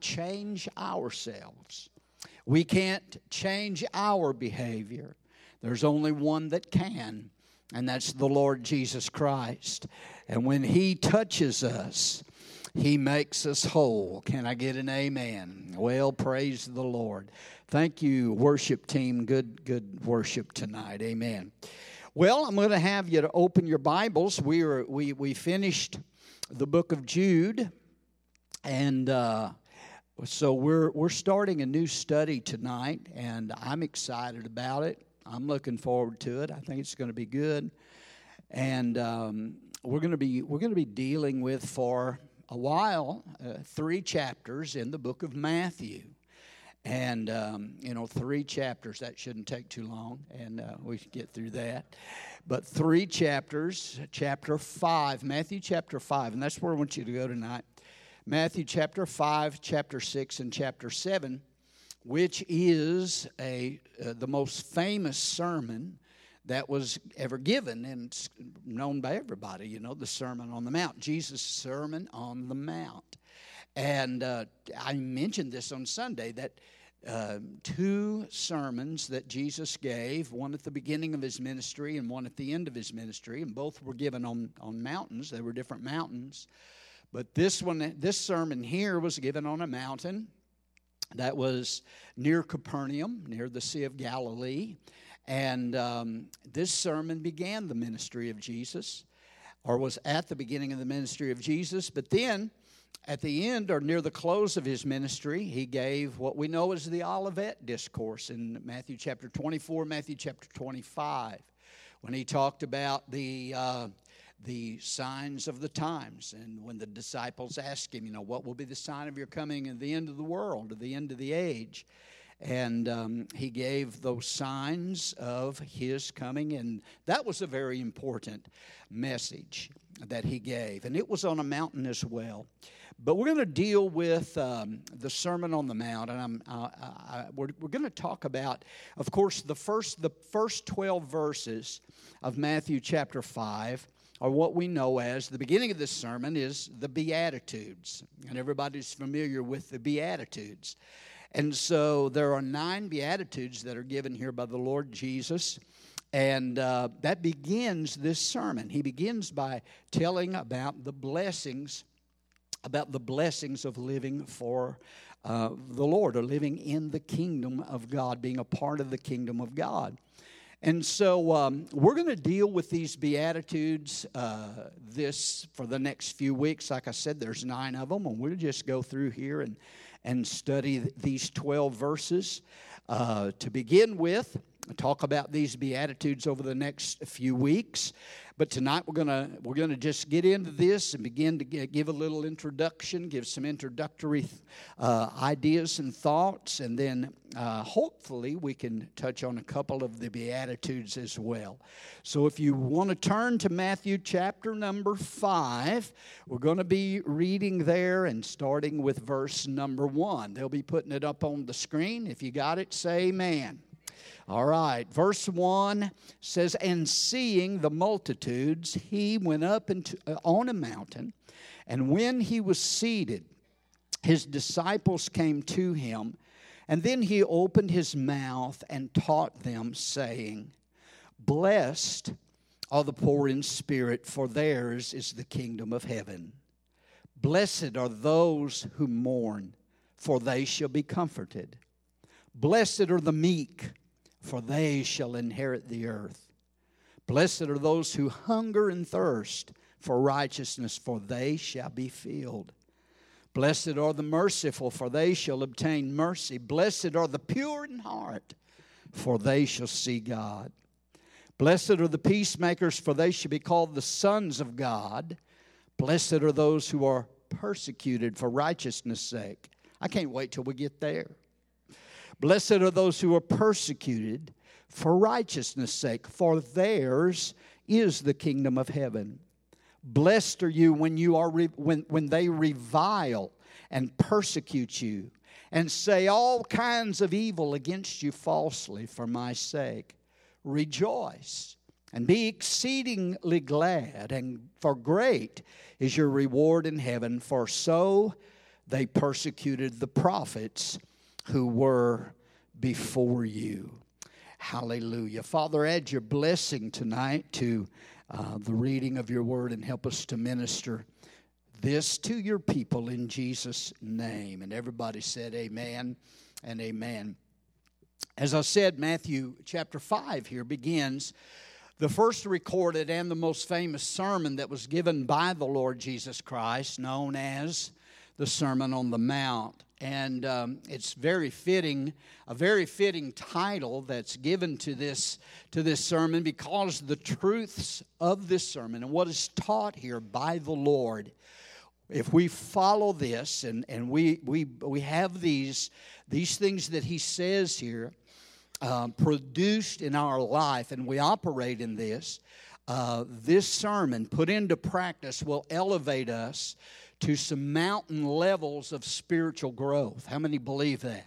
change ourselves. We can't change our behavior. There's only one that can, and that's the Lord Jesus Christ. And when He touches us, He makes us whole. Can I get an amen? Well, praise the Lord. Thank you, worship team. Good, good worship tonight. Amen. Well, I'm going to have you to open your Bibles. We are we we finished the book of Jude, and uh, so we're we're starting a new study tonight, and I'm excited about it. I'm looking forward to it. I think it's going to be good, and um, we're going to be we're going to be dealing with for a while uh, three chapters in the book of Matthew. And, um, you know, three chapters, that shouldn't take too long, and uh, we can get through that. But three chapters, chapter 5, Matthew chapter 5, and that's where I want you to go tonight. Matthew chapter 5, chapter 6, and chapter 7, which is a, uh, the most famous sermon that was ever given and known by everybody, you know, the Sermon on the Mount, Jesus' Sermon on the Mount. And uh, I mentioned this on Sunday that uh, two sermons that Jesus gave, one at the beginning of his ministry and one at the end of his ministry, and both were given on, on mountains. They were different mountains. But this one, this sermon here was given on a mountain that was near Capernaum, near the Sea of Galilee. And um, this sermon began the ministry of Jesus, or was at the beginning of the ministry of Jesus. But then at the end or near the close of his ministry, he gave what we know as the Olivet Discourse in Matthew chapter 24, Matthew chapter 25, when he talked about the, uh, the signs of the times. And when the disciples asked him, you know, what will be the sign of your coming at the end of the world, at the end of the age? And um, he gave those signs of his coming, and that was a very important message that he gave. And it was on a mountain as well. But we're going to deal with um, the Sermon on the Mount, and uh, I, we're, we're going to talk about, of course, the first the first twelve verses of Matthew chapter five are what we know as the beginning of this sermon is the Beatitudes, and everybody's familiar with the Beatitudes. And so there are nine Beatitudes that are given here by the Lord Jesus. And uh, that begins this sermon. He begins by telling about the blessings about the blessings of living for uh, the Lord or living in the kingdom of God, being a part of the kingdom of God. And so um, we're going to deal with these Beatitudes uh, this for the next few weeks. Like I said, there's nine of them, and we'll just go through here and, and study these 12 verses. Uh, to begin with, talk about these beatitudes over the next few weeks. But tonight we're gonna we're gonna just get into this and begin to give a little introduction give some introductory uh, ideas and thoughts. And then uh, hopefully we can touch on a couple of the beatitudes as well. So if you want to turn to matthew chapter number five we're going to be reading there and starting with verse number one. They'll be putting it up on the screen. If you got it say amen all right, verse 1 says, And seeing the multitudes, he went up into, uh, on a mountain, and when he was seated, his disciples came to him, and then he opened his mouth and taught them, saying, Blessed are the poor in spirit, for theirs is the kingdom of heaven. Blessed are those who mourn, for they shall be comforted. Blessed are the meek for they shall inherit the earth. Blessed are those who hunger and thirst for righteousness, for they shall be filled. Blessed are the merciful, for they shall obtain mercy. Blessed are the pure in heart, for they shall see God. Blessed are the peacemakers, for they shall be called the sons of God. Blessed are those who are persecuted for righteousness' sake. I can't wait till we get there. Blessed are those who are persecuted for righteousness' sake, for theirs is the kingdom of heaven. Blessed are you when you are re- when, when they revile and persecute you and say all kinds of evil against you falsely for my sake. Rejoice and be exceedingly glad, and for great is your reward in heaven, for so they persecuted the prophets who were before you. Hallelujah. Father, add your blessing tonight to uh, the reading of your word and help us to minister this to your people in Jesus' name. And everybody said, Amen and Amen. As I said, Matthew chapter 5 here begins the first recorded and the most famous sermon that was given by the Lord Jesus Christ, known as the Sermon on the Mount. And um, it's very fitting, a very fitting title that's given to this, to this sermon because the truths of this sermon and what is taught here by the Lord. If we follow this and, and we, we, we have these, these things that he says here um, produced in our life and we operate in this, uh, this sermon put into practice will elevate us to some mountain levels of spiritual growth. How many believe that?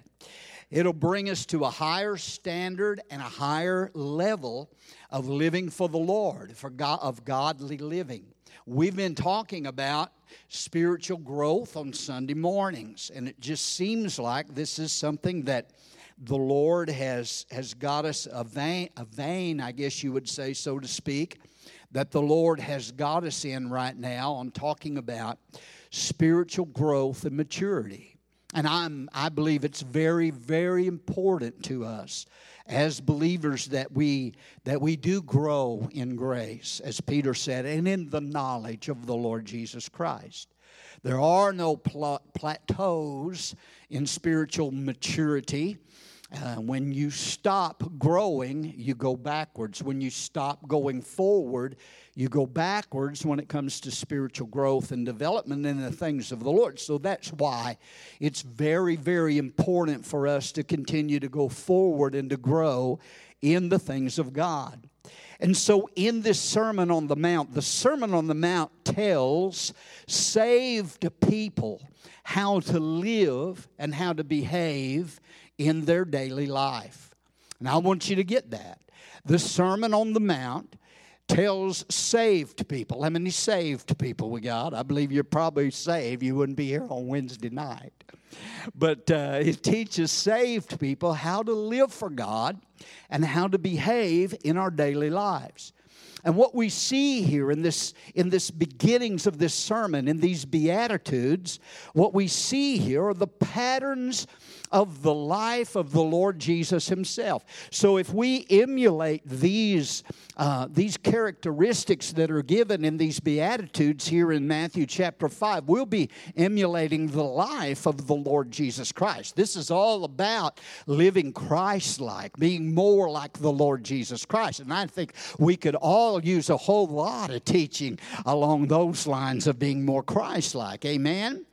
It'll bring us to a higher standard and a higher level of living for the Lord, for God, of godly living. We've been talking about spiritual growth on Sunday mornings, and it just seems like this is something that the Lord has, has got us a vein, a vein, I guess you would say, so to speak, that the Lord has got us in right now on talking about spiritual growth and maturity. And I'm, I believe it's very, very important to us as believers that we, that we do grow in grace, as Peter said, and in the knowledge of the Lord Jesus Christ. There are no pl- plateaus in spiritual maturity. Uh, when you stop growing, you go backwards. When you stop going forward, you go backwards when it comes to spiritual growth and development in the things of the Lord. So that's why it's very, very important for us to continue to go forward and to grow in the things of God. And so, in this Sermon on the Mount, the Sermon on the Mount tells saved people how to live and how to behave in their daily life. And I want you to get that. The Sermon on the Mount tells saved people. How many saved people we got? I believe you're probably saved. You wouldn't be here on Wednesday night. But uh, it teaches saved people how to live for God and how to behave in our daily lives. And what we see here in this in this beginnings of this sermon, in these beatitudes, what we see here are the patterns of the life of the Lord Jesus Himself. So if we emulate these, uh, these characteristics that are given in these Beatitudes here in Matthew chapter 5, we'll be emulating the life of the Lord Jesus Christ. This is all about living Christ like, being more like the Lord Jesus Christ. And I think we could all use a whole lot of teaching along those lines of being more Christ like. Amen?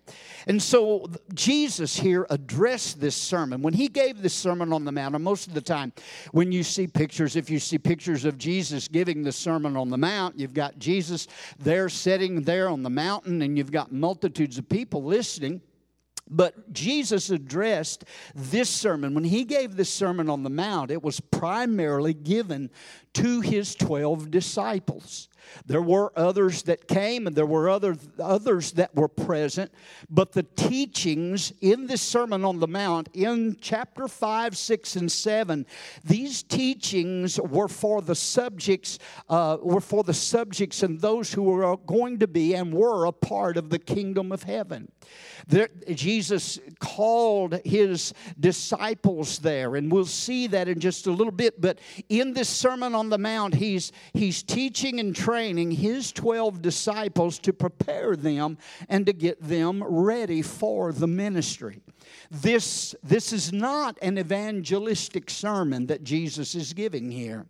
And so Jesus here addressed this sermon. When he gave this sermon on the Mount, and most of the time when you see pictures, if you see pictures of Jesus giving the sermon on the Mount, you've got Jesus there sitting there on the mountain, and you've got multitudes of people listening. But Jesus addressed this sermon. When he gave this sermon on the Mount, it was primarily given to his 12 disciples. There were others that came and there were other, others that were present, but the teachings in this Sermon on the Mount in chapter 5, 6, and 7, these teachings were for the subjects, uh, were for the subjects and those who were going to be and were a part of the kingdom of heaven. There, Jesus called his disciples there, and we'll see that in just a little bit. But in this Sermon on the Mount, he's, he's teaching and training his 12 disciples to prepare them and to get them ready for the ministry. This, this is not an evangelistic sermon that Jesus is giving here.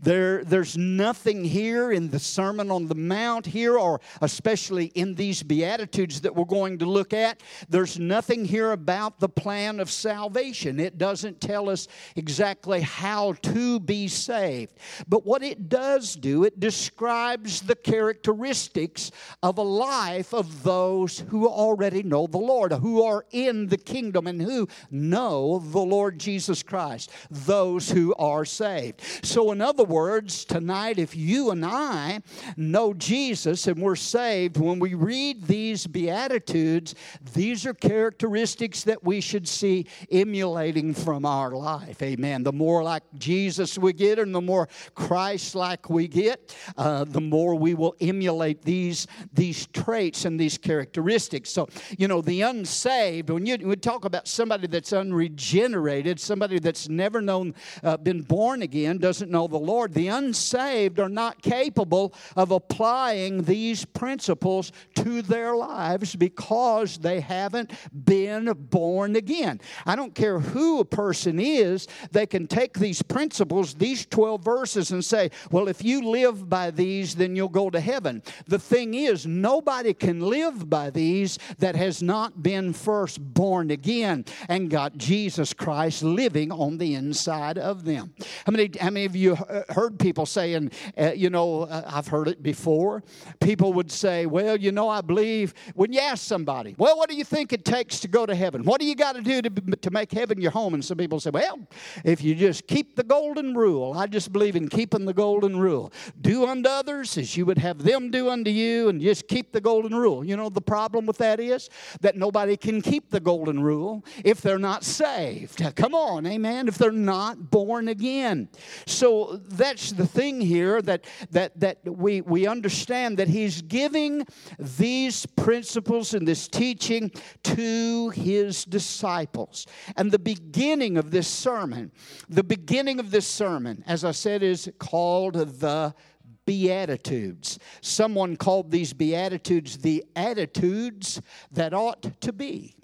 There, there's nothing here in the Sermon on the Mount here, or especially in these Beatitudes that we're going to look at. There's nothing here about the plan of salvation. It doesn't tell us exactly how to be saved. But what it does do, it describes the characteristics of a life of those who already know the Lord, who are in the kingdom kingdom and who know the Lord Jesus Christ, those who are saved. So, in other words, tonight, if you and I know Jesus and we're saved, when we read these Beatitudes, these are characteristics that we should see emulating from our life. Amen. The more like Jesus we get and the more Christ like we get, uh, the more we will emulate these, these traits and these characteristics. So, you know, the unsaved, when you talk about somebody that's unregenerated, somebody that's never known, uh, been born again, doesn't know the Lord, the unsaved are not capable of applying these principles to their lives because they haven't been born again. I don't care who a person is, they can take these principles, these 12 verses, and say, well, if you live by these, then you'll go to heaven. The thing is, nobody can live by these that has not been first born again and got Jesus Christ living on the inside of them. How many, how many of you heard people saying, uh, you know, uh, I've heard it before. People would say, well, you know, I believe, when you ask somebody, well, what do you think it takes to go to heaven? What do you got to do to make heaven your home? And some people say, well, if you just keep the golden rule, I just believe in keeping the golden rule. Do unto others as you would have them do unto you, and just keep the golden rule. You know, the problem with that is that nobody can keep the golden rule if they're not saved. Come on, amen. If they're not born again. So that's the thing here that that that we we understand that he's giving these principles and this teaching to his disciples. And the beginning of this sermon, the beginning of this sermon, as I said, is called the Beatitudes. Someone called these Beatitudes the attitudes that ought to be.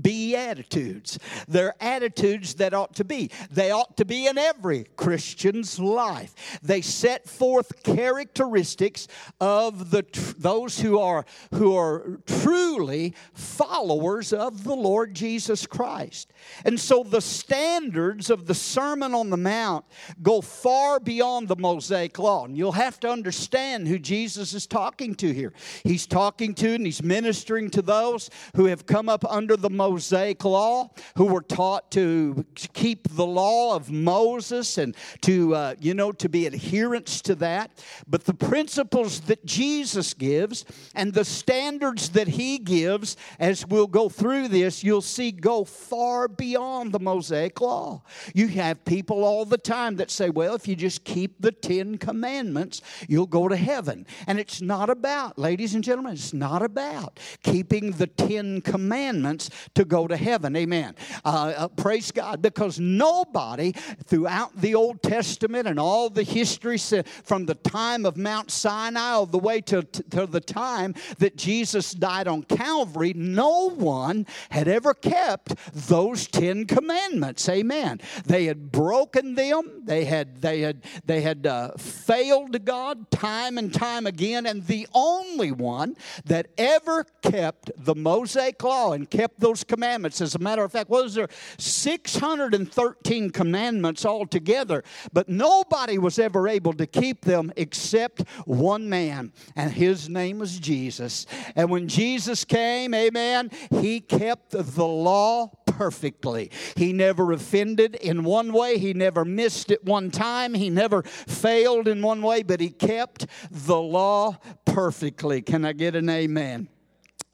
Beatitudes. They're attitudes that ought to be. They ought to be in every Christian's life. They set forth characteristics of the those who are who are truly followers of the Lord Jesus Christ. And so the standards of the Sermon on the Mount go far beyond the Mosaic law. And you'll have to understand who Jesus is talking to here. He's talking to and he's ministering to those who have come up under the Mosaic law, who were taught to keep the law of Moses and to, uh, you know, to be adherents to that. But the principles that Jesus gives and the standards that he gives, as we'll go through this, you'll see go far beyond the Mosaic law. You have people all the time that say, well, if you just keep the Ten Commandments, you'll go to heaven. And it's not about, ladies and gentlemen, it's not about keeping the Ten Commandments to go to heaven. Amen. Uh, uh, praise God. Because nobody throughout the Old Testament and all the history from the time of Mount Sinai all the way to, to, the time that Jesus died on Calvary, no one had ever kept those Ten Commandments. Amen. They had broken them. They had they had they had uh, failed God time and time again. And the only one that ever kept the Mosaic law and kept those commandments. As a matter of fact, was there 613 commandments altogether, but nobody was ever able to keep them except one man, and his name was Jesus. And when Jesus came, amen, he kept the law perfectly. He never offended in one way, he never missed it one time, he never failed in one way, but he kept the law perfectly. Can I get an amen?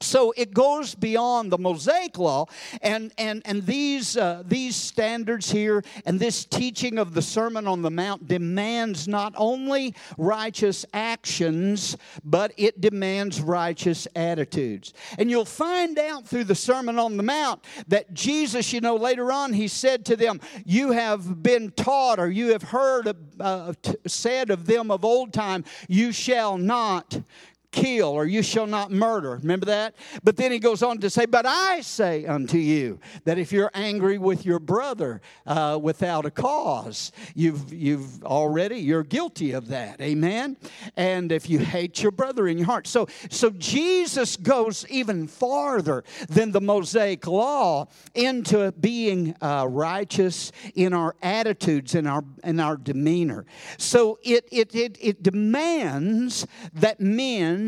So it goes beyond the Mosaic law, and, and, and these, uh, these standards here and this teaching of the Sermon on the Mount demands not only righteous actions, but it demands righteous attitudes. And you'll find out through the Sermon on the Mount that Jesus, you know, later on, he said to them, You have been taught or you have heard uh, said of them of old time, you shall not kill or you shall not murder. Remember that? But then he goes on to say, But I say unto you that if you're angry with your brother uh, without a cause, you've, you've already, you're guilty of that. Amen? And if you hate your brother in your heart. So, so Jesus goes even farther than the Mosaic law into being uh, righteous in our attitudes, in our, in our demeanor. So it, it, it, it demands that men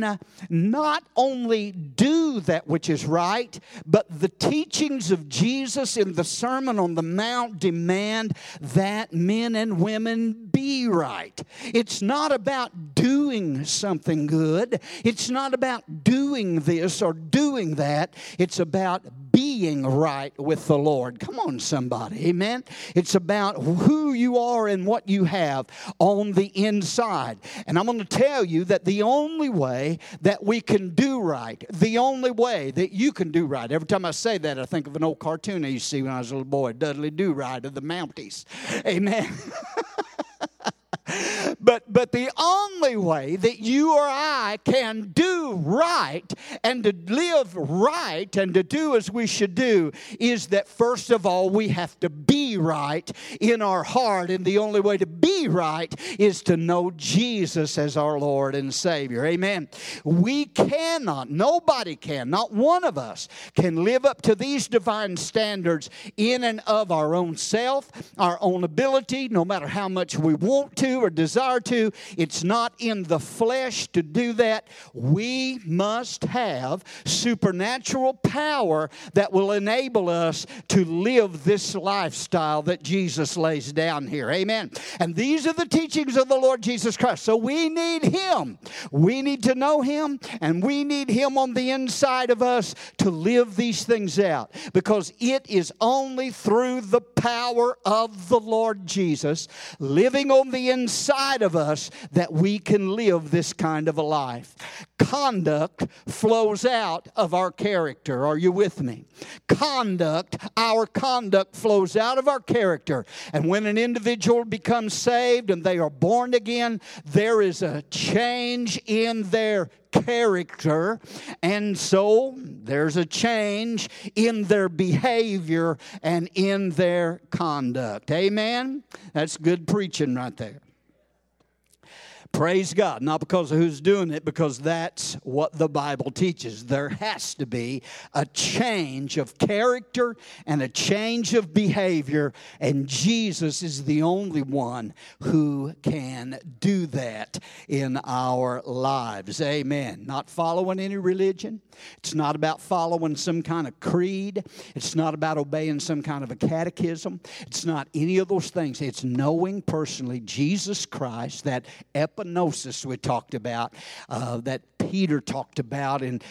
not only do that which is right, but the teachings of Jesus in the Sermon on the Mount demand that men and women be right. It's not about doing something good, it's not about doing this or doing that, it's about being right with the Lord. Come on, somebody. Amen. It's about who you are and what you have on the inside. And I'm going to tell you that the only way that we can do right, the only way that you can do right, every time I say that, I think of an old cartoon I used to see when I was a little boy, Dudley Do Right of the Mounties. Amen. but but the only way that you or I can do right and to live right and to do as we should do is that first of all we have to be right in our heart and the only way to be right is to know Jesus as our Lord and Savior. Amen. We cannot, nobody can, not one of us can live up to these divine standards in and of our own self, our own ability, no matter how much we want to or desire to. It's not in the flesh to do that. We must have supernatural power that will enable us to live this lifestyle that Jesus lays down here. Amen. And these are the teachings of the Lord Jesus Christ. So we need Him. We need to know Him, and we need Him on the inside of us to live these things out because it is only through the power of the Lord Jesus living on the inside of us that we can live this kind of a life. Conduct flows out of our character. Are you with me? Conduct, our conduct flows out of our character. And when an individual becomes saved and they are born again, there is a change in their character, and so there's a change in their behavior and in their conduct. Amen? That's good preaching right there. Praise God. Not because of who's doing it, because that's what the Bible teaches. There has to be a change of character and a change of behavior, and Jesus is the only one who can do that in our lives. Amen. Not following any religion. It's not about following some kind of creed. It's not about obeying some kind of a catechism. It's not any of those things. It's knowing personally Jesus Christ, that epignosis we talked about, uh, that Peter talked about in,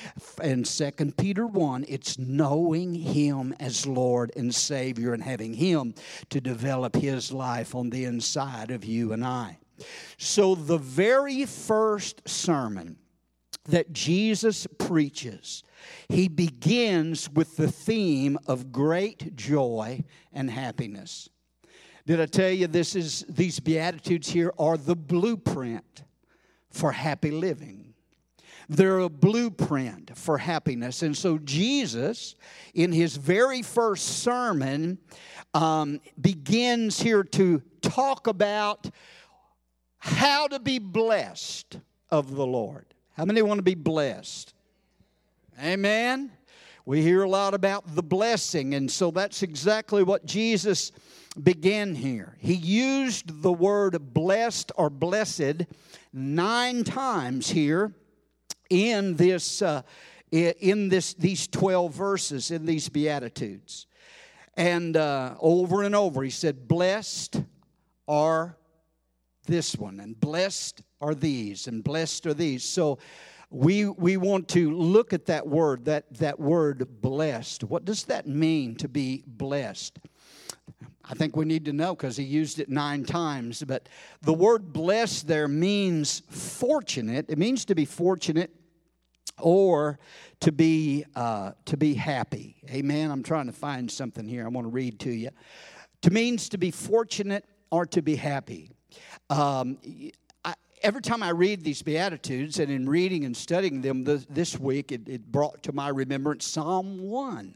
in 2 Peter 1. It's knowing Him as Lord and Savior and having Him to develop His life on the inside of you and I. So, the very first sermon that Jesus preaches, he begins with the theme of great joy and happiness. Did I tell you this is these beatitudes here are the blueprint for happy living? They're a blueprint for happiness. And so Jesus, in his very first sermon, um, begins here to talk about how to be blessed of the Lord. How many want to be blessed? Amen. We hear a lot about the blessing, and so that's exactly what Jesus began here. He used the word blessed or blessed nine times here in this uh, in this these 12 verses in these beatitudes. And uh, over and over he said blessed are this one and blessed are these and blessed are these. So we we want to look at that word that that word blessed. What does that mean to be blessed I think we need to know because he used it nine times. But the word blessed there means fortunate. It means to be fortunate or to be uh, to be happy. Amen. I'm trying to find something here. I want to read to you. To means to be fortunate or to be happy. Um, I, every time I read these Beatitudes, and in reading and studying them this week, it, it brought to my remembrance Psalm 1.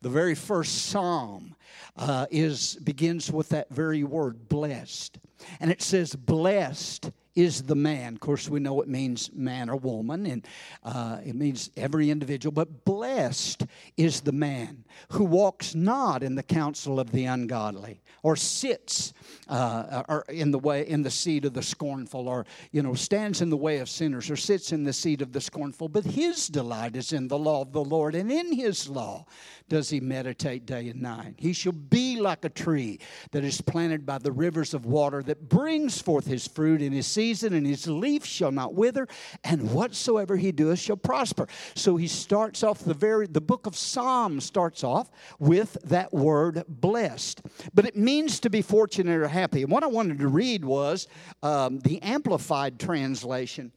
The very first psalm uh, is begins with that very word, blessed. And it says, Blessed is the man. Of course, we know it means man or woman, and uh, it means every individual. But blessed is the man who walks not in the counsel of the ungodly, or sits uh, or in the way in the seat of the scornful, or you know stands in the way of sinners, or sits in the seat of the scornful. But his delight is in the law of the Lord, and in his law does he meditate day and night. He shall be like a tree that is planted by the rivers of water that brings forth his fruit in his season, and his leaf shall not wither, and whatsoever he doeth shall prosper. So he starts off the very the book of Psalms starts off with that word blessed. But it means to be fortunate or happy. And what I wanted to read was um, the Amplified translation.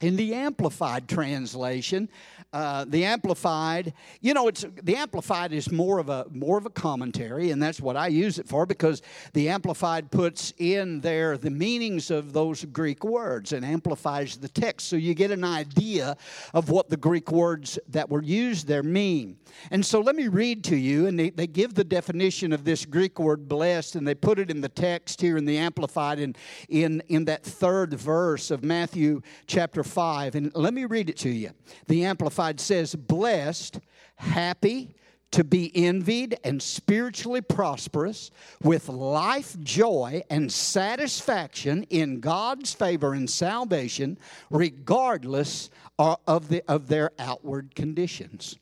In the Amplified translation, uh, the amplified you know it's the amplified is more of a more of a commentary and that's what i use it for because the amplified puts in there the meanings of those greek words and amplifies the text. So you get an idea of what the greek words that were used there mean. And so let me read to you and they, they give the definition of this greek word blessed and they put it in the text here in the amplified in in in that third verse of matthew chapter 5 and let me read it to you the amplified says, blessed, happy, to be envied and spiritually prosperous with life joy and satisfaction in God's favor and salvation, regardless of, the, of their outward conditions.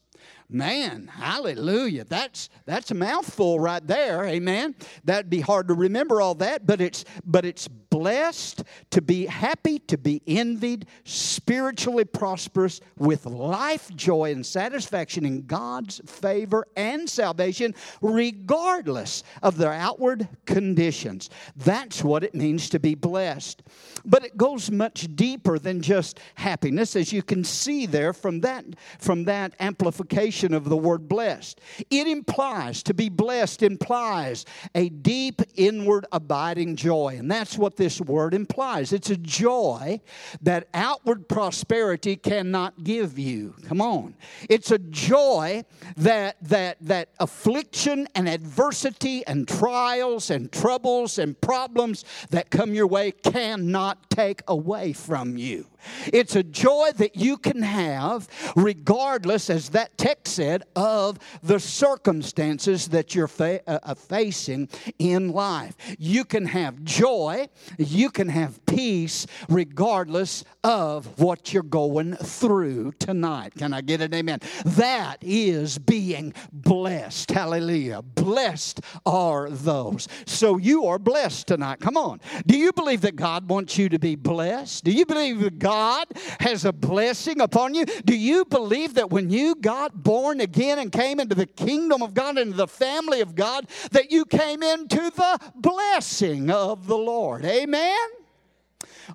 Man, hallelujah. That's that's a mouthful right there. Amen. That'd be hard to remember all that, but it's but it's blessed to be happy, to be envied, spiritually prosperous with life joy and satisfaction in God's favor and salvation regardless of their outward conditions. That's what it means to be blessed. But it goes much deeper than just happiness as you can see there from that from that amplification of the word blessed. It implies, to be blessed implies a deep inward abiding joy. And that's what this word implies. It's a joy that outward prosperity cannot give you. Come on. It's a joy that that that affliction and adversity and trials and troubles and problems that come your way cannot take away from you. It's a joy that you can have regardless, as that text said, of the circumstances that you're fa- uh, uh, facing in life. You can have joy, you can have peace regardless of what you're going through tonight. Can I get an amen? That is being blessed. Hallelujah. Blessed are those. So you are blessed tonight. Come on. Do you believe that God wants you to be blessed? Do you believe that God God has a blessing upon you? Do you believe that when you got born again and came into the kingdom of God, into the family of God, that you came into the blessing of the Lord? Amen?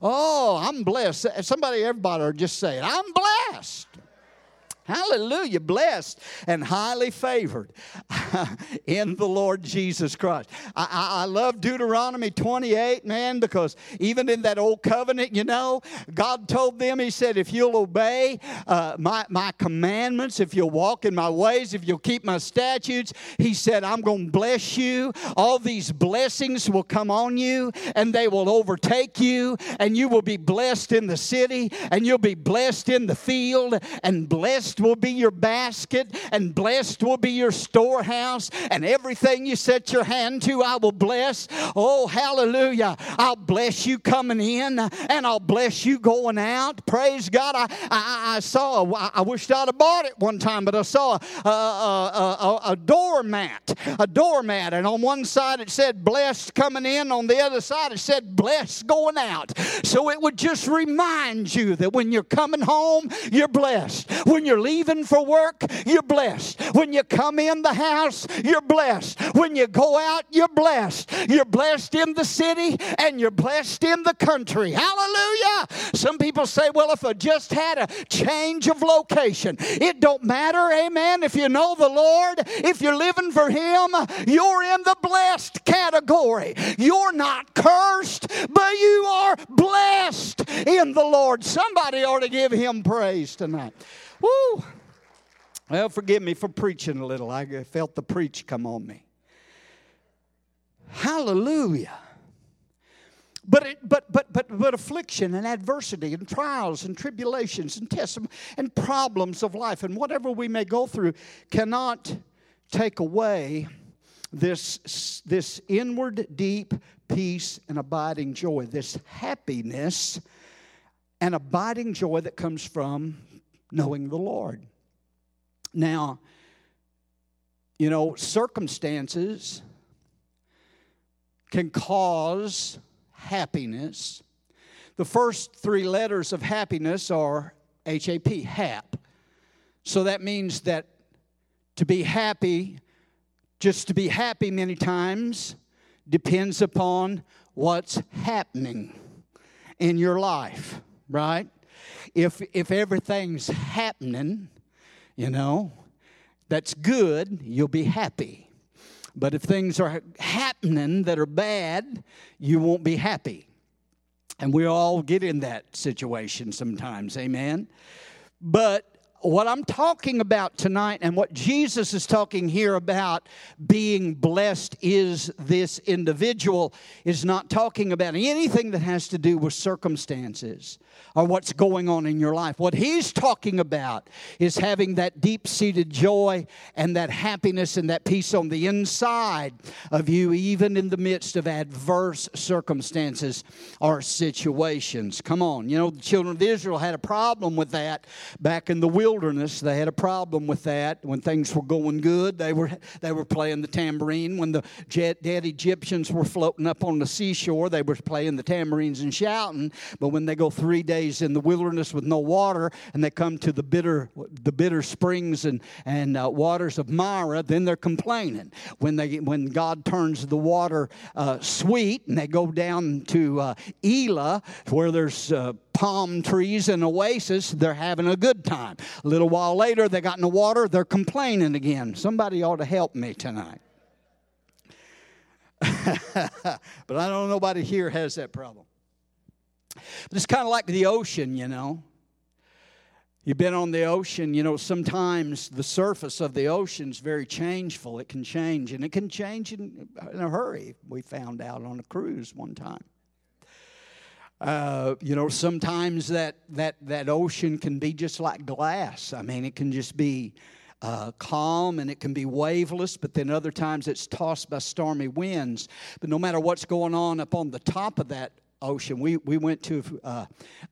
Oh, I'm blessed. Somebody, everybody, just say it. I'm blessed. Hallelujah. Blessed and highly favored in the Lord Jesus Christ. I, I, I, love Deuteronomy 28, man, because even in that old covenant, you know, God told them, He said, if you'll obey uh, my, my commandments, if you'll walk in my ways, if you'll keep my statutes, He said, I'm going to bless you. All these blessings will come on you and they will overtake you, and you will be blessed in the city, and you'll be blessed in the field, and blessed will be your basket, and blessed will be your storehouse, and everything you set your hand to, I will bless. Oh, hallelujah. I'll bless you coming in, and I'll bless you going out. Praise God. I, I, I saw, I wished I'd have bought it one time, but I saw a, a, a, a doormat, a doormat, and on one side it said blessed coming in, on the other side it said blessed going out. So it would just remind you that when you're coming home, you're blessed. When you're leaving for work, you're blessed. When you come in the house, you're blessed. When you go out, you're blessed. You're blessed in the city and you're blessed in the country. Hallelujah. Some people say, well, if I just had a change of location, it don't matter. Amen. If you know the Lord, if you're living for Him, you're in the blessed category. You're not cursed, but you are blessed in the Lord. Somebody ought to give Him praise tonight. Woo! Well, forgive me for preaching a little. I felt the preach come on me. Hallelujah. But, it, but, but, but, but affliction and adversity and trials and tribulations and tests and problems of life and whatever we may go through cannot take away this, this inward, deep peace and abiding joy, this happiness and abiding joy that comes from knowing the Lord. Now, you know, circumstances can cause happiness. The first three letters of happiness are H A P, hap. So that means that to be happy, just to be happy many times, depends upon what's happening in your life, right? If, if everything's happening, you know, that's good, you'll be happy. But if things are happening that are bad, you won't be happy. And we all get in that situation sometimes, amen? But what I'm talking about tonight and what Jesus is talking here about being blessed is this individual is not talking about anything that has to do with circumstances or what's going on in your life. What he's talking about is having that deep seated joy and that happiness and that peace on the inside of you, even in the midst of adverse circumstances or situations. Come on, you know, the children of Israel had a problem with that back in the wilderness wilderness, they had a problem with that. When things were going good, they were, they were playing the tambourine. When the dead Egyptians were floating up on the seashore, they were playing the tambourines and shouting. But when they go three days in the wilderness with no water and they come to the bitter, the bitter springs and, and uh, waters of Marah, then they're complaining. When, they, when God turns the water uh, sweet and they go down to uh, Elim, where there's uh, palm trees and oasis, they're having a good time. A little while later, they got in the water, they're complaining again. Somebody ought to help me tonight. but I don't know nobody here has that problem. But it's kind of like the ocean, you know. You've been on the ocean, you know, sometimes the surface of the ocean is very changeful. It can change, and it can change in, in a hurry. We found out on a cruise one time. Uh, you know, sometimes that, that, that ocean can be just like glass. I mean, it can just be uh, calm and it can be waveless, but then other times it's tossed by stormy winds. But no matter what's going on up on the top of that ocean. We we went to uh,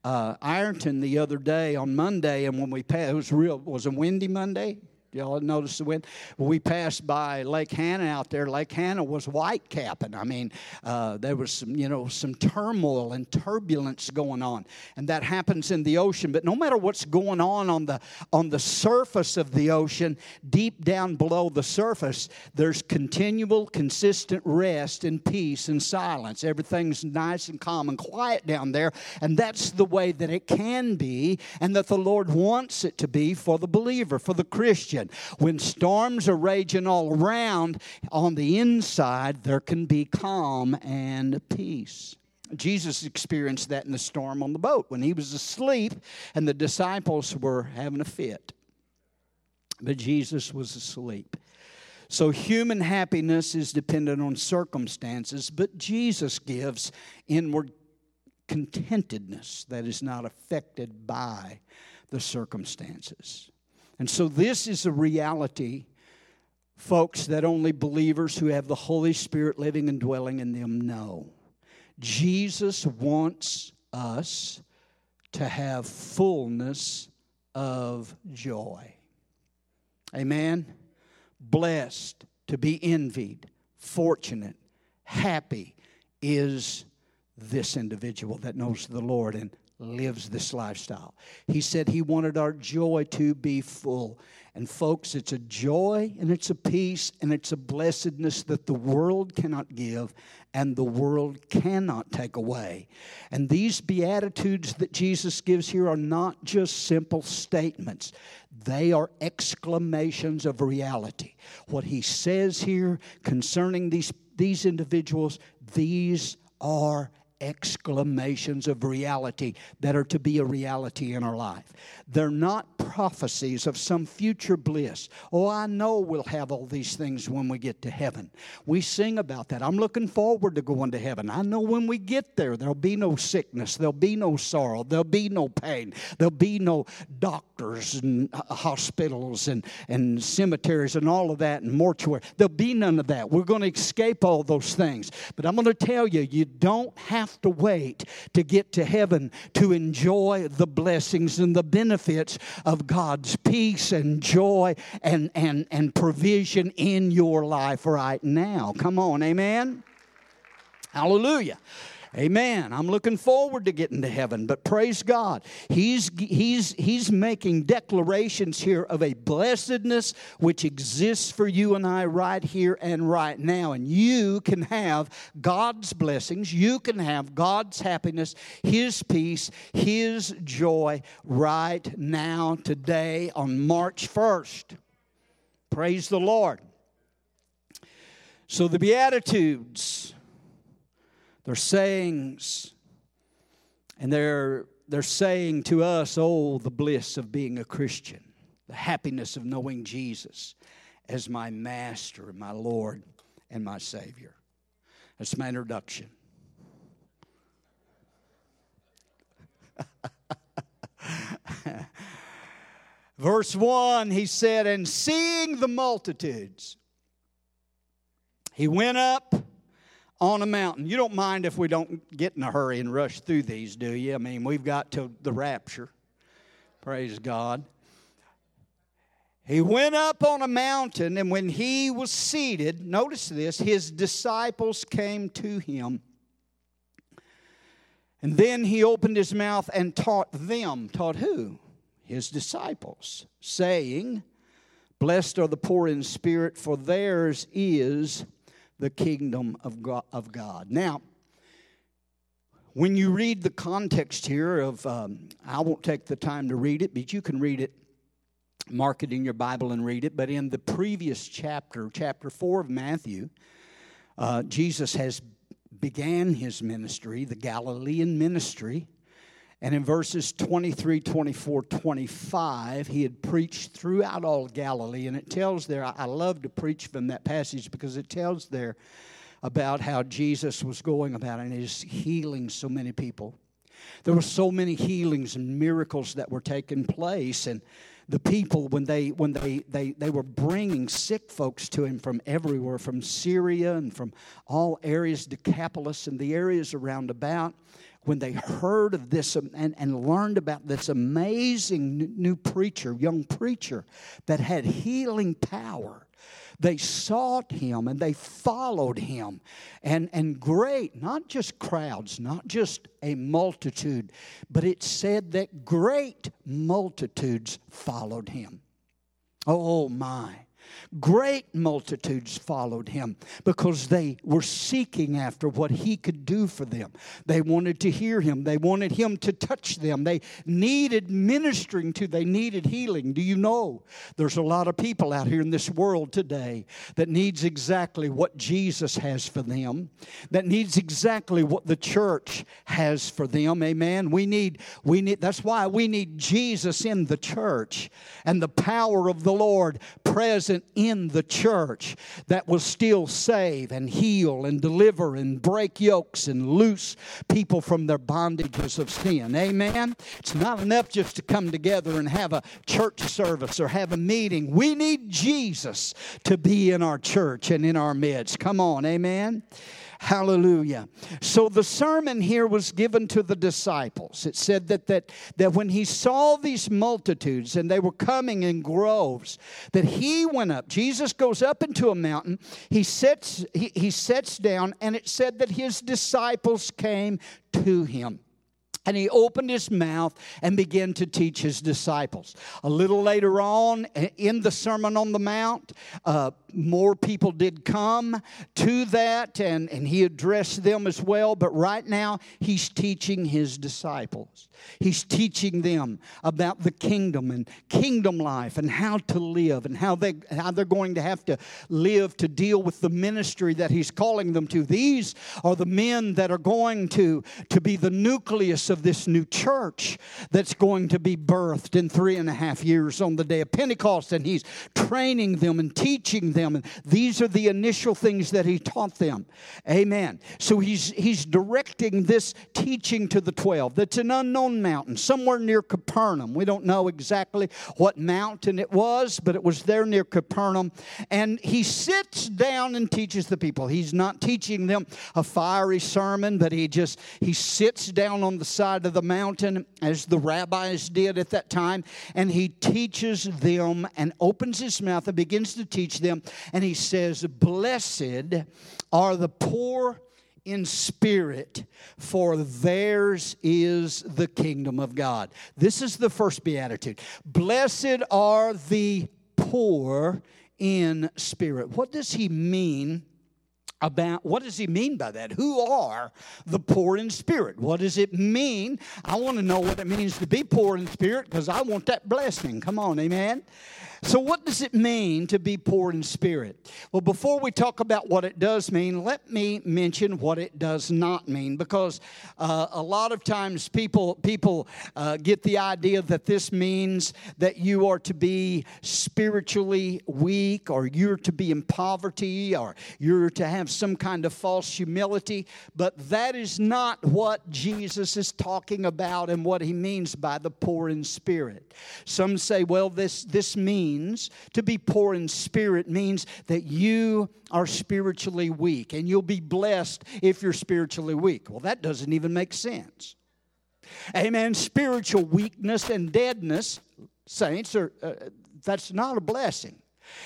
uh, Ironton the other day on Monday, and when we passed, it was real. Was a windy Monday? Y'all notice the wind? We passed by Lake Hannah out there. Lake Hannah was white capping. I mean, uh, there was some, you know, some turmoil and turbulence going on, and that happens in the ocean. But no matter what's going on on the on the surface of the ocean, deep down below the surface, there's continual, consistent rest and peace and silence. Everything's nice and calm and quiet down there, and that's the way that it can be, and that the Lord wants it to be for the believer, for the Christian. When storms are raging all around, on the inside, there can be calm and peace. Jesus experienced that in the storm on the boat when he was asleep and the disciples were having a fit. But Jesus was asleep. So human happiness is dependent on circumstances, but Jesus gives inward contentedness that is not affected by the circumstances. And so, this is a reality, folks, that only believers who have the Holy Spirit living and dwelling in them know. Jesus wants us to have fullness of joy. Amen? Blessed, to be envied, fortunate, happy is this individual that knows the Lord and lives this lifestyle. He said he wanted our joy to be full. And folks, it's a joy and it's a peace and it's a blessedness that the world cannot give and the world cannot take away. And these beatitudes that Jesus gives here are not just simple statements. They are exclamations of reality. What he says here concerning these, these individuals, these are exclamations of reality that are to be a reality in our life. They're not prophecies of some future bliss. Oh, I know we'll have all these things when we get to heaven. We sing about that. I'm looking forward to going to heaven. I know when we get there, there'll be no sickness, there'll be no sorrow, there'll be no pain, there'll be no doctors and uh, hospitals and, and cemeteries and all of that and mortuary. There'll be none of that. We're going to escape all those things. But I'm going to tell you, you don't have to wait to get to heaven to enjoy the blessings and the benefits of God's peace and joy and, and, and provision in your life right now. Come on, amen? Hallelujah. Amen. I'm looking forward to getting to heaven, but praise God. He's, he's, he's making declarations here of a blessedness which exists for you and I right here and right now. And you can have God's blessings, you can have God's happiness, His peace, His joy right now, today, on March 1st. Praise the Lord. So the Beatitudes their sayings, and they're, they're saying to us, oh, the bliss of being a Christian, the happiness of knowing Jesus as my master, and my Lord, and my Savior. That's my introduction. Verse 1, he said, And seeing the multitudes, he went up on a mountain. You don't mind if we don't get in a hurry and rush through these, do you? I mean, we've got to the rapture. Praise God. He went up on a mountain, and when he was seated, notice this, his disciples came to him. And then he opened his mouth and taught them. Taught who? His disciples, saying, Blessed are the poor in spirit, for theirs is the kingdom of God. Now, when you read the context here of, um, I won't take the time to read it, but you can read it, mark it in your Bible and read it. But in the previous chapter, chapter 4 of Matthew, uh, Jesus has began his ministry, the Galilean ministry, and in verses 23, 24, 25, he had preached throughout all Galilee. And it tells there, I love to preach from that passage because it tells there about how Jesus was going about and is healing so many people. There were so many healings and miracles that were taking place. And the people, when they, when they, they, they were bringing sick folks to him from everywhere, from Syria and from all areas, Decapolis and the areas around about when they heard of this and, and learned about this amazing new preacher, young preacher, that had healing power, they sought him and they followed him. And, and great, not just crowds, not just a multitude, but it said that great multitudes followed him. Oh, my. Great multitudes followed him because they were seeking after what he could do for them. They wanted to hear him, they wanted him to touch them. They needed ministering to, they needed healing. Do you know there's a lot of people out here in this world today that needs exactly what Jesus has for them, that needs exactly what the church has for them. Amen. We need we need that's why we need Jesus in the church and the power of the Lord present present in the church that will still save and heal and deliver and break yokes and loose people from their bondages of sin. Amen? It's not enough just to come together and have a church service or have a meeting. We need Jesus to be in our church and in our midst. Come on, amen? Hallelujah. So the sermon here was given to the disciples. It said that, that, that when he saw these multitudes and they were coming in groves, that he went up. Jesus goes up into a mountain. He sits, he, he sits down, and it said that his disciples came to him. And he opened his mouth and began to teach his disciples. A little later on in the Sermon on the Mount, uh, more people did come to that, and, and he addressed them as well. But right now, he's teaching his disciples. He's teaching them about the kingdom and kingdom life and how to live and how, they, how they're going to have to live to deal with the ministry that he's calling them to. These are the men that are going to, to be the nucleus of this new church that's going to be birthed in three and a half years on the day of Pentecost. And he's training them and teaching them. And these are the initial things that he taught them. Amen. So he's, he's directing this teaching to the 12. That's an unknown mountain, somewhere near Capernaum. We don't know exactly what mountain it was, but it was there near Capernaum. And he sits down and teaches the people. He's not teaching them a fiery sermon, but he just he sits down on the side of the mountain as the rabbis did at that time, and he teaches them and opens his mouth and begins to teach them. And he says, Blessed are the poor in spirit, for theirs is the kingdom of God. This is the first beatitude. Blessed are the poor in spirit. What does he mean? About what does he mean by that? Who are the poor in spirit? What does it mean? I want to know what it means to be poor in spirit because I want that blessing. Come on, amen. So, what does it mean to be poor in spirit? Well, before we talk about what it does mean, let me mention what it does not mean, because uh, a lot of times people people uh, get the idea that this means that you are to be spiritually weak, or you're to be in poverty, or you're to have some kind of false humility. But that is not what Jesus is talking about, and what he means by the poor in spirit. Some say, well, this this means means to be poor in spirit means that you are spiritually weak and you'll be blessed if you're spiritually weak. Well, that doesn't even make sense. Amen. Spiritual weakness and deadness, saints, are, uh, that's not a blessing.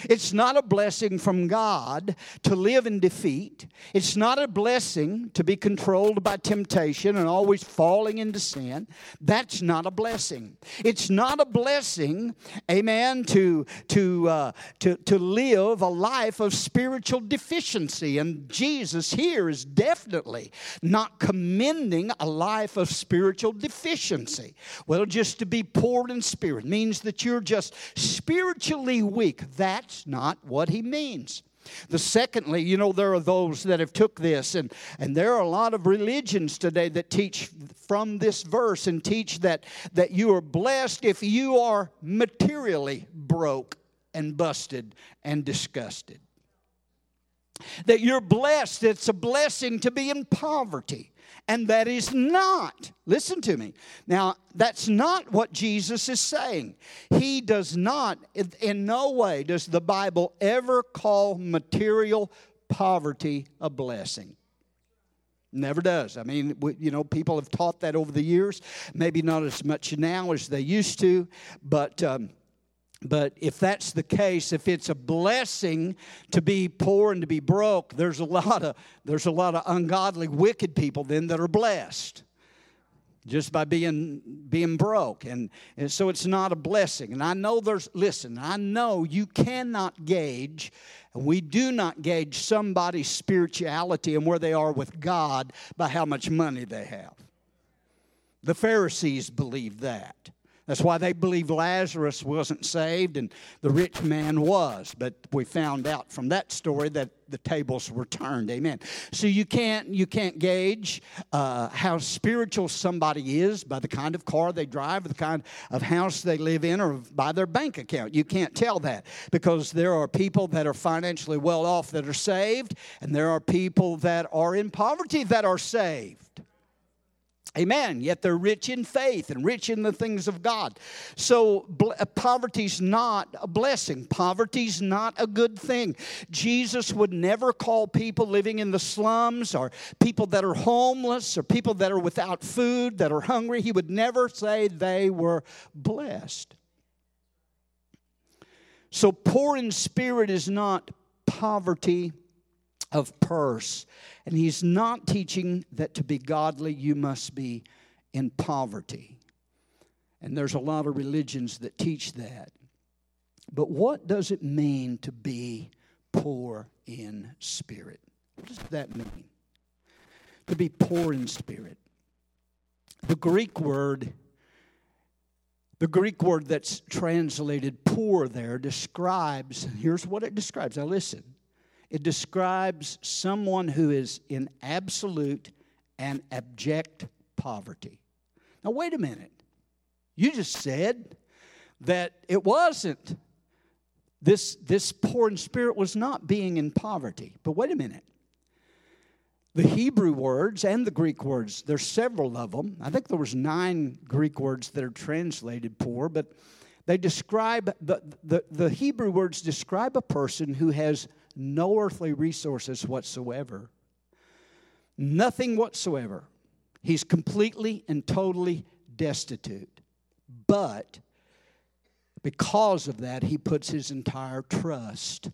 It's not a blessing from God to live in defeat. It's not a blessing to be controlled by temptation and always falling into sin. That's not a blessing. It's not a blessing, amen, to, to, uh, to, to live a life of spiritual deficiency. And Jesus here is definitely not commending a life of spiritual deficiency. Well, just to be poor in spirit means that you're just spiritually weak. That that's not what he means. The secondly, you know, there are those that have took this, and, and there are a lot of religions today that teach from this verse and teach that, that you are blessed if you are materially broke and busted and disgusted. That you're blessed, it's a blessing to be in poverty. And that is not, listen to me. Now, that's not what Jesus is saying. He does not, in no way does the Bible ever call material poverty a blessing. Never does. I mean, you know, people have taught that over the years. Maybe not as much now as they used to, but. Um, but if that's the case, if it's a blessing to be poor and to be broke, there's a lot of there's a lot of ungodly, wicked people then that are blessed just by being being broke. And, and so it's not a blessing. And i know there's listen i know you cannot gauge and we do not gauge somebody's spirituality and where they are with god by how much money they have. The pharisees believed that that's why they believed Lazarus wasn't saved and the rich man was. But we found out from that story that the tables were turned. Amen. So you can't you can't gauge uh, how spiritual somebody is by the kind of car they drive, or the kind of house they live in, or by their bank account. You can't tell that because there are people that are financially well off that are saved, and there are people that are in poverty that are saved. Amen. Yet they're rich in faith and rich in the things of God. So uh, poverty's not a blessing. Poverty's not a good thing. Jesus would never call people living in the slums or people that are homeless or people that are without food, that are hungry, he would never say they were blessed. So poor in spirit is not poverty of purse. And he's not teaching that to be godly, you must be in poverty. And there's a lot of religions that teach that. But what does it mean to be poor in spirit? What does that mean? To be poor in spirit. The Greek word the Greek word that's translated poor there describes, here's what it describes. Now listen. It describes someone who is in absolute and abject poverty. Now, wait a minute. You just said that it wasn't this, this poor in spirit was not being in poverty. But wait a minute. The Hebrew words and the Greek words, there's several of them. I think there was nine Greek words that are translated poor, but they describe the, the, the Hebrew words describe a person who has no earthly resources whatsoever. Nothing whatsoever. He's completely and totally destitute. But because of that, he puts his entire trust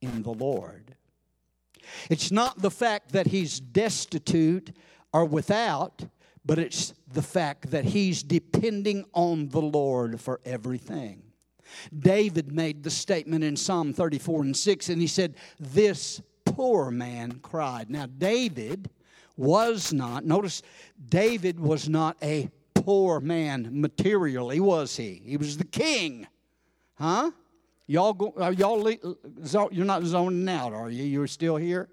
in the Lord. It's not the fact that he's destitute or without, but it's the fact that he's depending on the Lord for everything. David made the statement in Psalm 34 and 6, and he said, This poor man cried. Now, David was not, notice, David was not a poor man materially, was he? He was the king. Huh? Y'all go, are y'all you're not zoning out, are you? You're still here?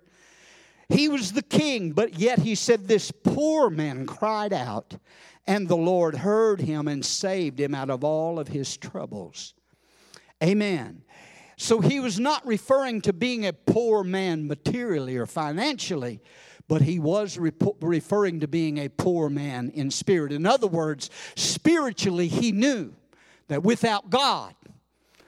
He was the king, but yet he said this poor man cried out, and the Lord heard him and saved him out of all of his troubles. Amen. So he was not referring to being a poor man materially or financially, but he was referring to being a poor man in spirit. In other words, spiritually, he knew that without God,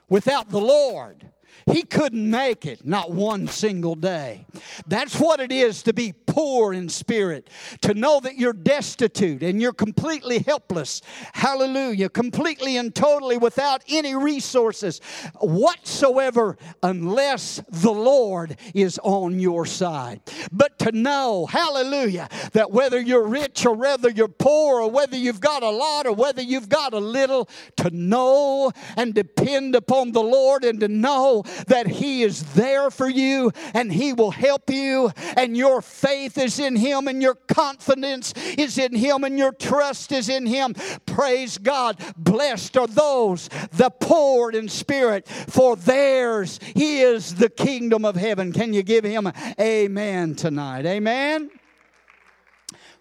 without the Lord, he couldn't make it, not one single day. That's what it is to be poor in spirit, to know that you're destitute and you're completely helpless. Hallelujah. Completely and totally without any resources whatsoever unless the Lord is on your side. But to know, hallelujah, that whether you're rich or whether you're poor or whether you've got a lot or whether you've got a little, to know and depend upon the Lord and to know that He is there for you and He will help you, and your faith is in Him, and your confidence is in Him, and your trust is in Him. Praise God. Blessed are those the poor in spirit, for theirs He is the kingdom of heaven. Can you give Him amen tonight? Amen.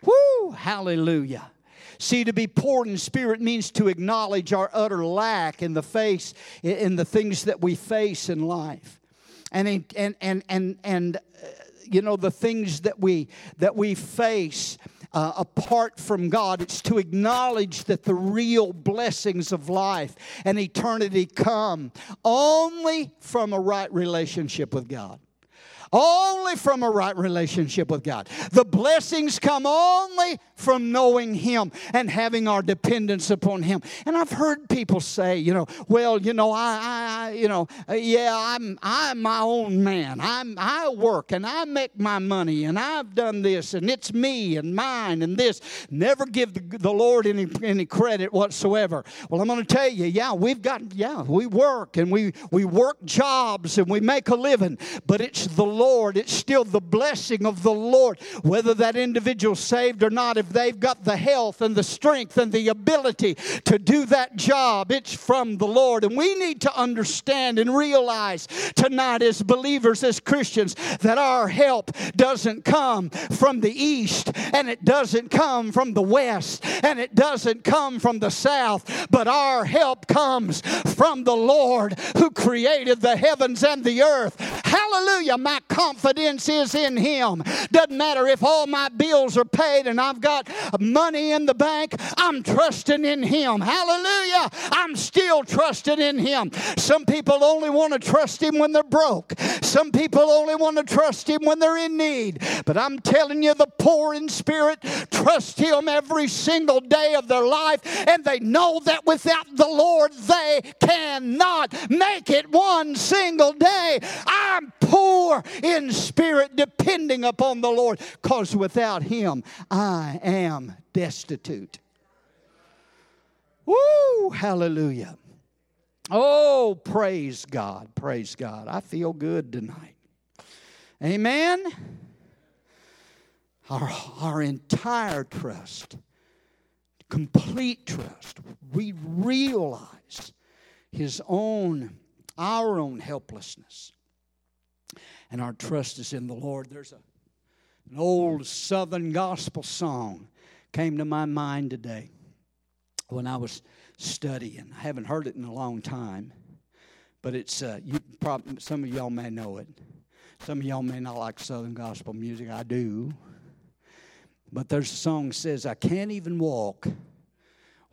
Woo! Hallelujah. See, to be poor in spirit means to acknowledge our utter lack in the face, in the things that we face in life. And, and, and, and, and uh, you know, the things that we, that we face uh, apart from God. It's to acknowledge that the real blessings of life and eternity come only from a right relationship with God. Only from a right relationship with God. The blessings come only from knowing Him and having our dependence upon Him. And I've heard people say, you know, well, you know, I, I you know, uh, yeah, I'm, I'm my own man. I'm, I work and I make my money and I've done this and it's me and mine and this. Never give the, the Lord any, any credit whatsoever. Well, I'm going to tell you, yeah, we've got, yeah, we work and we, we work jobs and we make a living, but it's the Lord. It's still the blessing of the Lord. Whether that individual saved or not, if they've got the health and the strength and the ability to do that job, it's from the Lord. And we need to understand and realize tonight, as believers, as Christians, that our help doesn't come from the east and it doesn't come from the west and it doesn't come from the south, but our help comes from the Lord who created the heavens and the earth. Hallelujah. My confidence is in Him. Doesn't matter if all my bills are paid and I've got money in the bank, I'm trusting in Him. Hallelujah. I'm still trusting in Him. Some people only want to trust Him when they're broke, some people only want to trust Him when they're in need. But I'm telling you, the poor in spirit trust Him every single day of their life, and they know that without the Lord, they cannot make it one single day. I'm poor in spirit, depending upon the Lord, because without Him, I am destitute. Woo! Hallelujah. Oh, praise God. Praise God. I feel good tonight. Amen. Our, our entire trust, complete trust, we realize His own, our own helplessness. And our trust is in the Lord. There's a, an old Southern gospel song came to my mind today when I was studying. I haven't heard it in a long time, but it's uh, you. Probably, some of y'all may know it. Some of y'all may not like Southern gospel music. I do. But there's a song that says, I can't even walk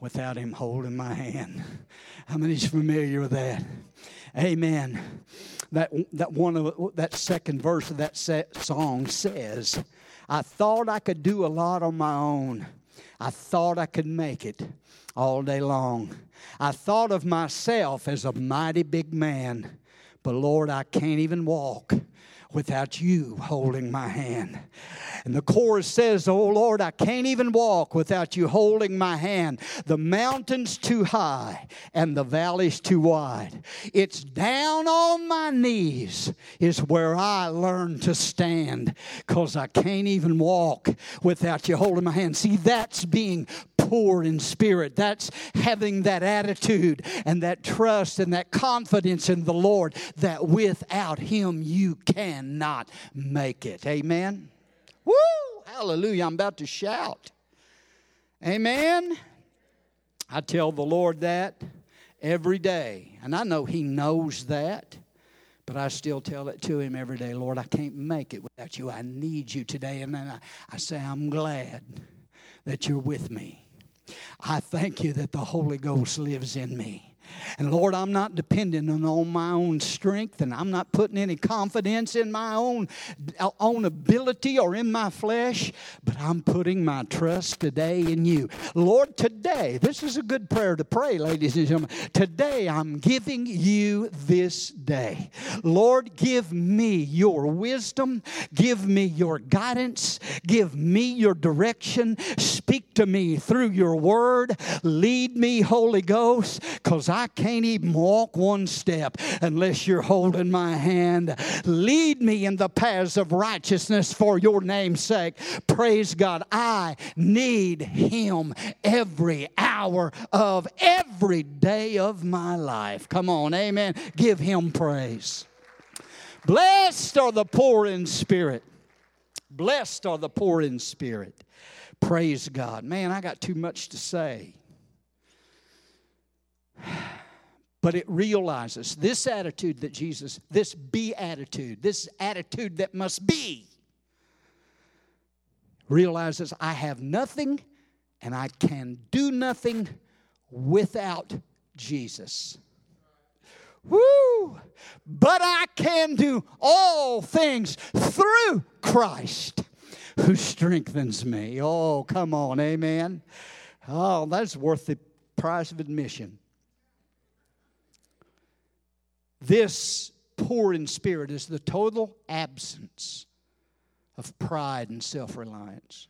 without him holding my hand. How many's familiar with that? Amen. That, that one of that second verse of that song says, I thought I could do a lot on my own. I thought I could make it all day long. I thought of myself as a mighty big man, but Lord, I can't even walk without you holding my hand. And the chorus says, Oh Lord, I can't even walk without you holding my hand. The mountain's too high and the valley's too wide. It's down on my knees is where I learn to stand because I can't even walk without you holding my hand. See, that's being poor in spirit. That's having that attitude and that trust and that confidence in the Lord that without Him you cannot make it. Amen. Woo! Hallelujah. I'm about to shout. Amen. I tell the Lord that every day. And I know He knows that. But I still tell it to him every day, Lord, I can't make it without you. I need you today. And then I, I say, I'm glad that you're with me. I thank you that the Holy Ghost lives in me. And Lord, I'm not dependent on my own strength, and I'm not putting any confidence in my own, own ability or in my flesh, but I'm putting my trust today in you. Lord, today, this is a good prayer to pray, ladies and gentlemen. Today, I'm giving you this day. Lord, give me your wisdom, give me your guidance, give me your direction. Speak to me through your word. Lead me, Holy Ghost, because I can't even walk one step unless you're holding my hand. Lead me in the paths of righteousness for your name's sake. Praise God. I need Him every hour of every day of my life. Come on, amen. Give Him praise. Blessed are the poor in spirit. Blessed are the poor in spirit. Praise God. Man, I got too much to say. But it realizes this attitude that Jesus, this be attitude, this attitude that must be, realizes I have nothing and I can do nothing without Jesus. Woo! But I can do all things through Christ who strengthens me. Oh, come on, amen. Oh, that's worth the price of admission. This poor in spirit is the total absence of pride and self reliance.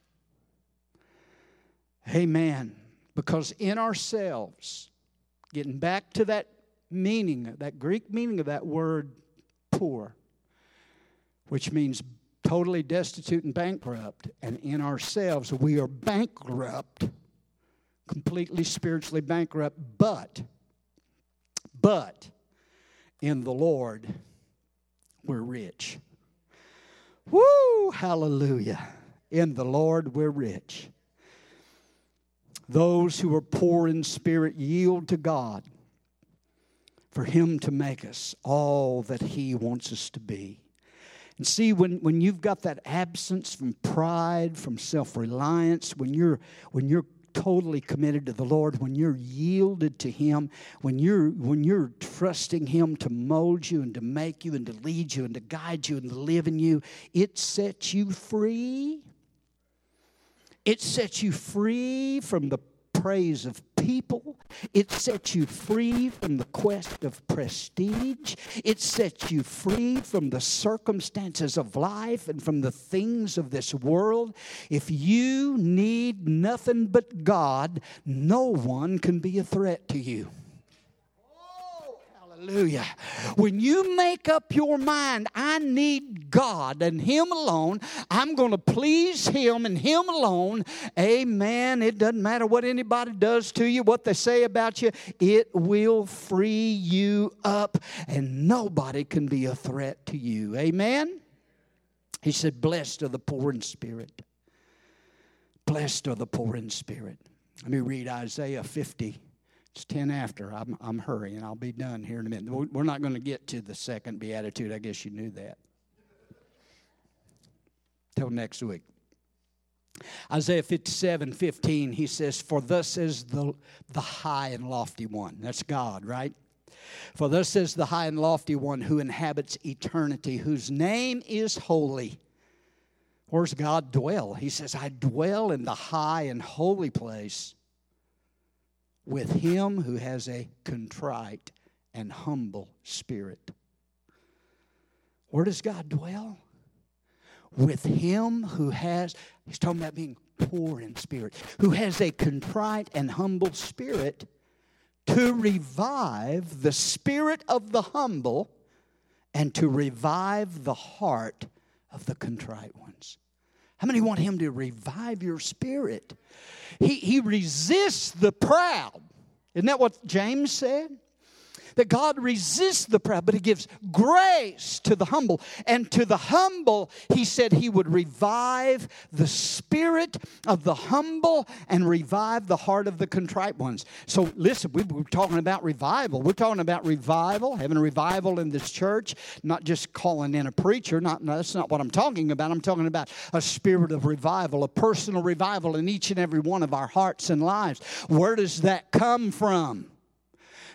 Amen. Because in ourselves, getting back to that meaning, that Greek meaning of that word poor, which means totally destitute and bankrupt, and in ourselves, we are bankrupt, completely spiritually bankrupt, but, but, in the Lord, we're rich. Woo! Hallelujah. In the Lord, we're rich. Those who are poor in spirit yield to God for Him to make us all that He wants us to be. And see, when, when you've got that absence from pride, from self reliance, when you're, when you're totally committed to the Lord, when you're yielded to Him, when you're when you're trusting Him to mold you and to make you and to lead you and to guide you and to live in you, it sets you free. It sets you free from the praise of people. It sets you free from the quest of prestige. It sets you free from the circumstances of life and from the things of this world. If you need nothing but God, no one can be a threat to you. Hallelujah. When you make up your mind, I need God and Him alone, I'm going to please Him and Him alone, amen. It doesn't matter what anybody does to you, what they say about you, it will free you up, and nobody can be a threat to you. Amen. He said, Blessed are the poor in spirit. Blessed are the poor in spirit. Let me read Isaiah 50. It's 10 after. I'm, I'm hurrying. I'll be done here in a minute. We're not going to get to the second beatitude. I guess you knew that. Till next week. Isaiah 57 15, he says, For thus is the, the high and lofty one. That's God, right? For thus is the high and lofty one who inhabits eternity, whose name is holy. Where's God dwell? He says, I dwell in the high and holy place with him who has a contrite and humble spirit. Where does God dwell? With him who has, he's talking about being poor in spirit, who has a contrite and humble spirit to revive the spirit of the humble and to revive the heart of the contrite ones. How many want him to revive your spirit? He, he resists the proud. Isn't that what James said? That God resists the proud, but He gives grace to the humble. And to the humble, He said He would revive the spirit of the humble and revive the heart of the contrite ones. So, listen, we are talking about revival. We're talking about revival, having a revival in this church, not just calling in a preacher. Not, no, that's not what I'm talking about. I'm talking about a spirit of revival, a personal revival in each and every one of our hearts and lives. Where does that come from?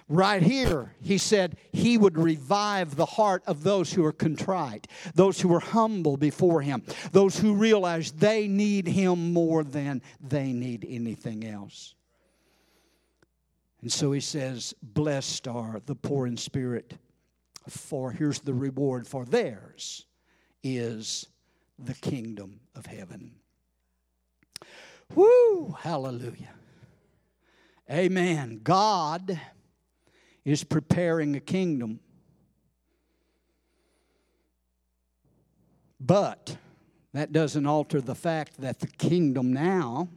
Right here, he said he would revive the heart of those who are contrite, those who are humble before him, those who realize they need him more than they need anything else. And so he says, Blessed are the poor in spirit, for here's the reward for theirs is the kingdom of heaven. Woo! Hallelujah. Amen. God is preparing a kingdom. But that doesn't alter the fact that the kingdom now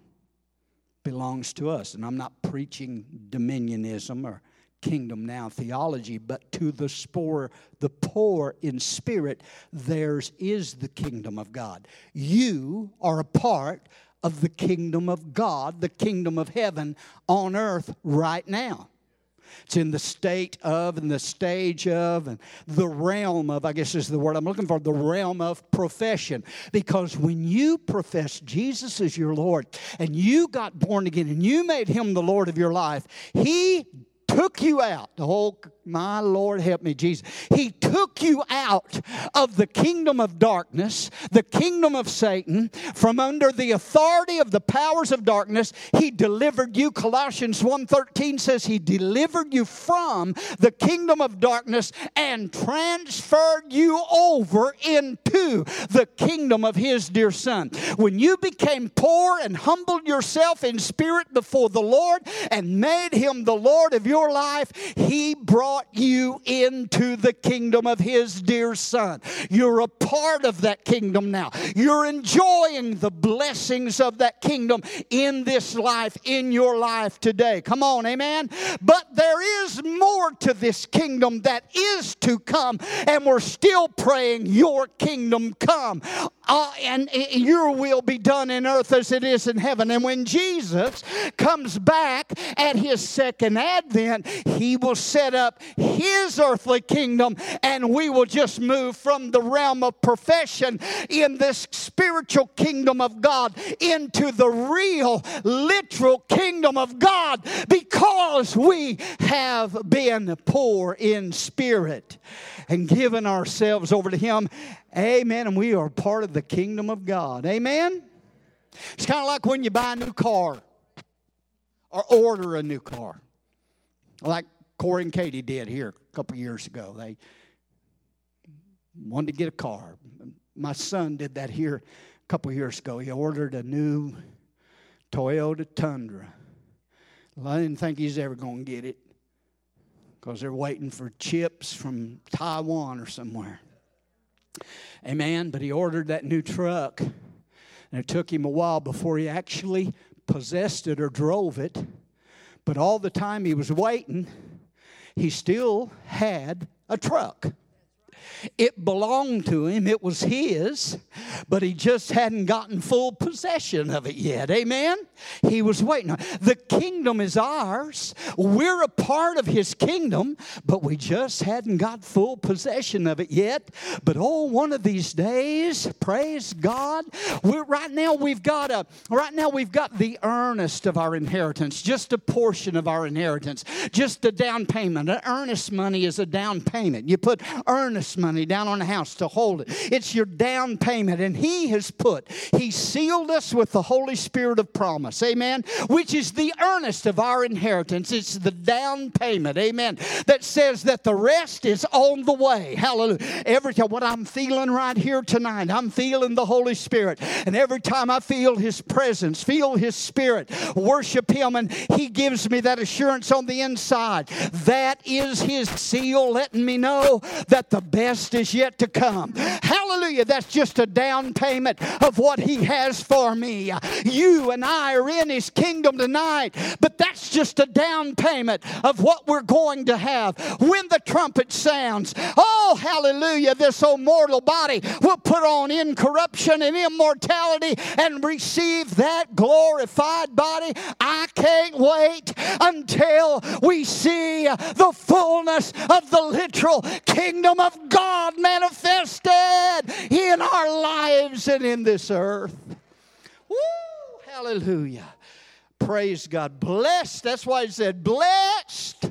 belongs to us. And I'm not preaching dominionism or kingdom now theology, but to the poor, the poor in spirit, theirs is the kingdom of God. You are a part of the kingdom of God, the kingdom of heaven on earth right now. It's in the state of and the stage of and the realm of, I guess is the word I'm looking for, the realm of profession. Because when you profess Jesus as your Lord and you got born again and you made him the Lord of your life, he took you out. Oh, my Lord, help me, Jesus. He took you out of the kingdom of darkness, the kingdom of Satan, from under the authority of the powers of darkness. He delivered you. Colossians 1:13 says he delivered you from the kingdom of darkness and transferred you over into the kingdom of his dear son. When you became poor and humbled yourself in spirit before the Lord and made him the Lord of your life, he brought brought you into the kingdom of His dear Son. You're a part of that kingdom now. You're enjoying the blessings of that kingdom in this life, in your life today. Come on, amen? But there is more to this kingdom that is to come, and we're still praying, Your kingdom come uh, and your will be done in earth as it is in heaven. And when Jesus comes back at his second advent, he will set up his earthly kingdom, and we will just move from the realm of profession in this spiritual kingdom of God into the real, literal kingdom of God because we have been poor in spirit and given ourselves over to him Amen. And we are part of the kingdom of God. Amen. It's kind of like when you buy a new car. or order a new car. Like Corey and Katie did here a couple years ago. They wanted to get a car. My son did that here a couple years ago. He ordered a new Toyota Tundra. Well, I didn't think he's ever going to get it because they're waiting for chips from Taiwan or somewhere. Amen. But he ordered that new truck, and it took him a while before he actually possessed it or drove it. But all the time he was waiting, he still had a truck. It belonged to him, it was his, but he just hadn't gotten full possession of it yet. Amen? He was waiting. The kingdom is ours. We're a part of his kingdom, but we just hadn't got full possession of it yet. But oh, one of these days, praise God, we're, right now we've got a right now we've got the earnest of our inheritance, just a portion of our inheritance, just a down payment. An earnest money is a down payment. You put earnest money down on the house to hold it. It's your down payment. And He has put, He sealed us with the Holy Spirit of promise. Amen. Which is the earnest of our inheritance. It's the down payment. Amen. That says that the rest is on the way. Hallelujah. Every time, what I'm feeling right here tonight, I'm feeling the Holy Spirit. And every time I feel His presence, feel His Spirit, worship Him, and He gives me that assurance on the inside. That is His seal letting me know that the best best is yet to come. Hallelujah. That's just a down payment of what He has for me. You and I are in His kingdom tonight, but that's just a down payment of what we're going to have when the trumpet sounds. Oh, hallelujah. This old mortal body will put on incorruption and immortality and receive that glorified body. I can't wait until we see the fullness of the literal kingdom of God manifested in our lives and in this earth. Woo, hallelujah. Praise God. Blessed, that's why he said, blessed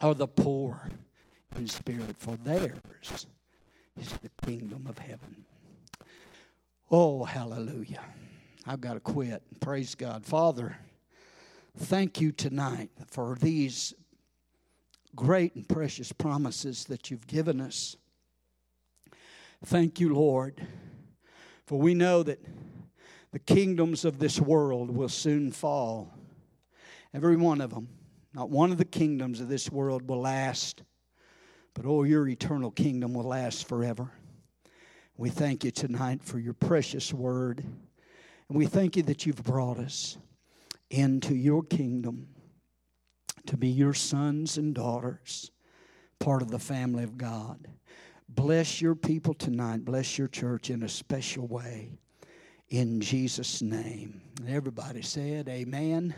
are the poor in spirit, for theirs is the kingdom of heaven. Oh, hallelujah. I've got to quit. Praise God. Father, thank you tonight for these great and precious promises that you've given us. Thank you, Lord, for we know that the kingdoms of this world will soon fall. Every one of them. Not one of the kingdoms of this world will last, but oh, your eternal kingdom will last forever. We thank you tonight for your precious word. And we thank you that you've brought us into your kingdom to be your sons and daughters, part of the family of God. Bless your people tonight. Bless your church in a special way. In Jesus' name. And everybody said, Amen.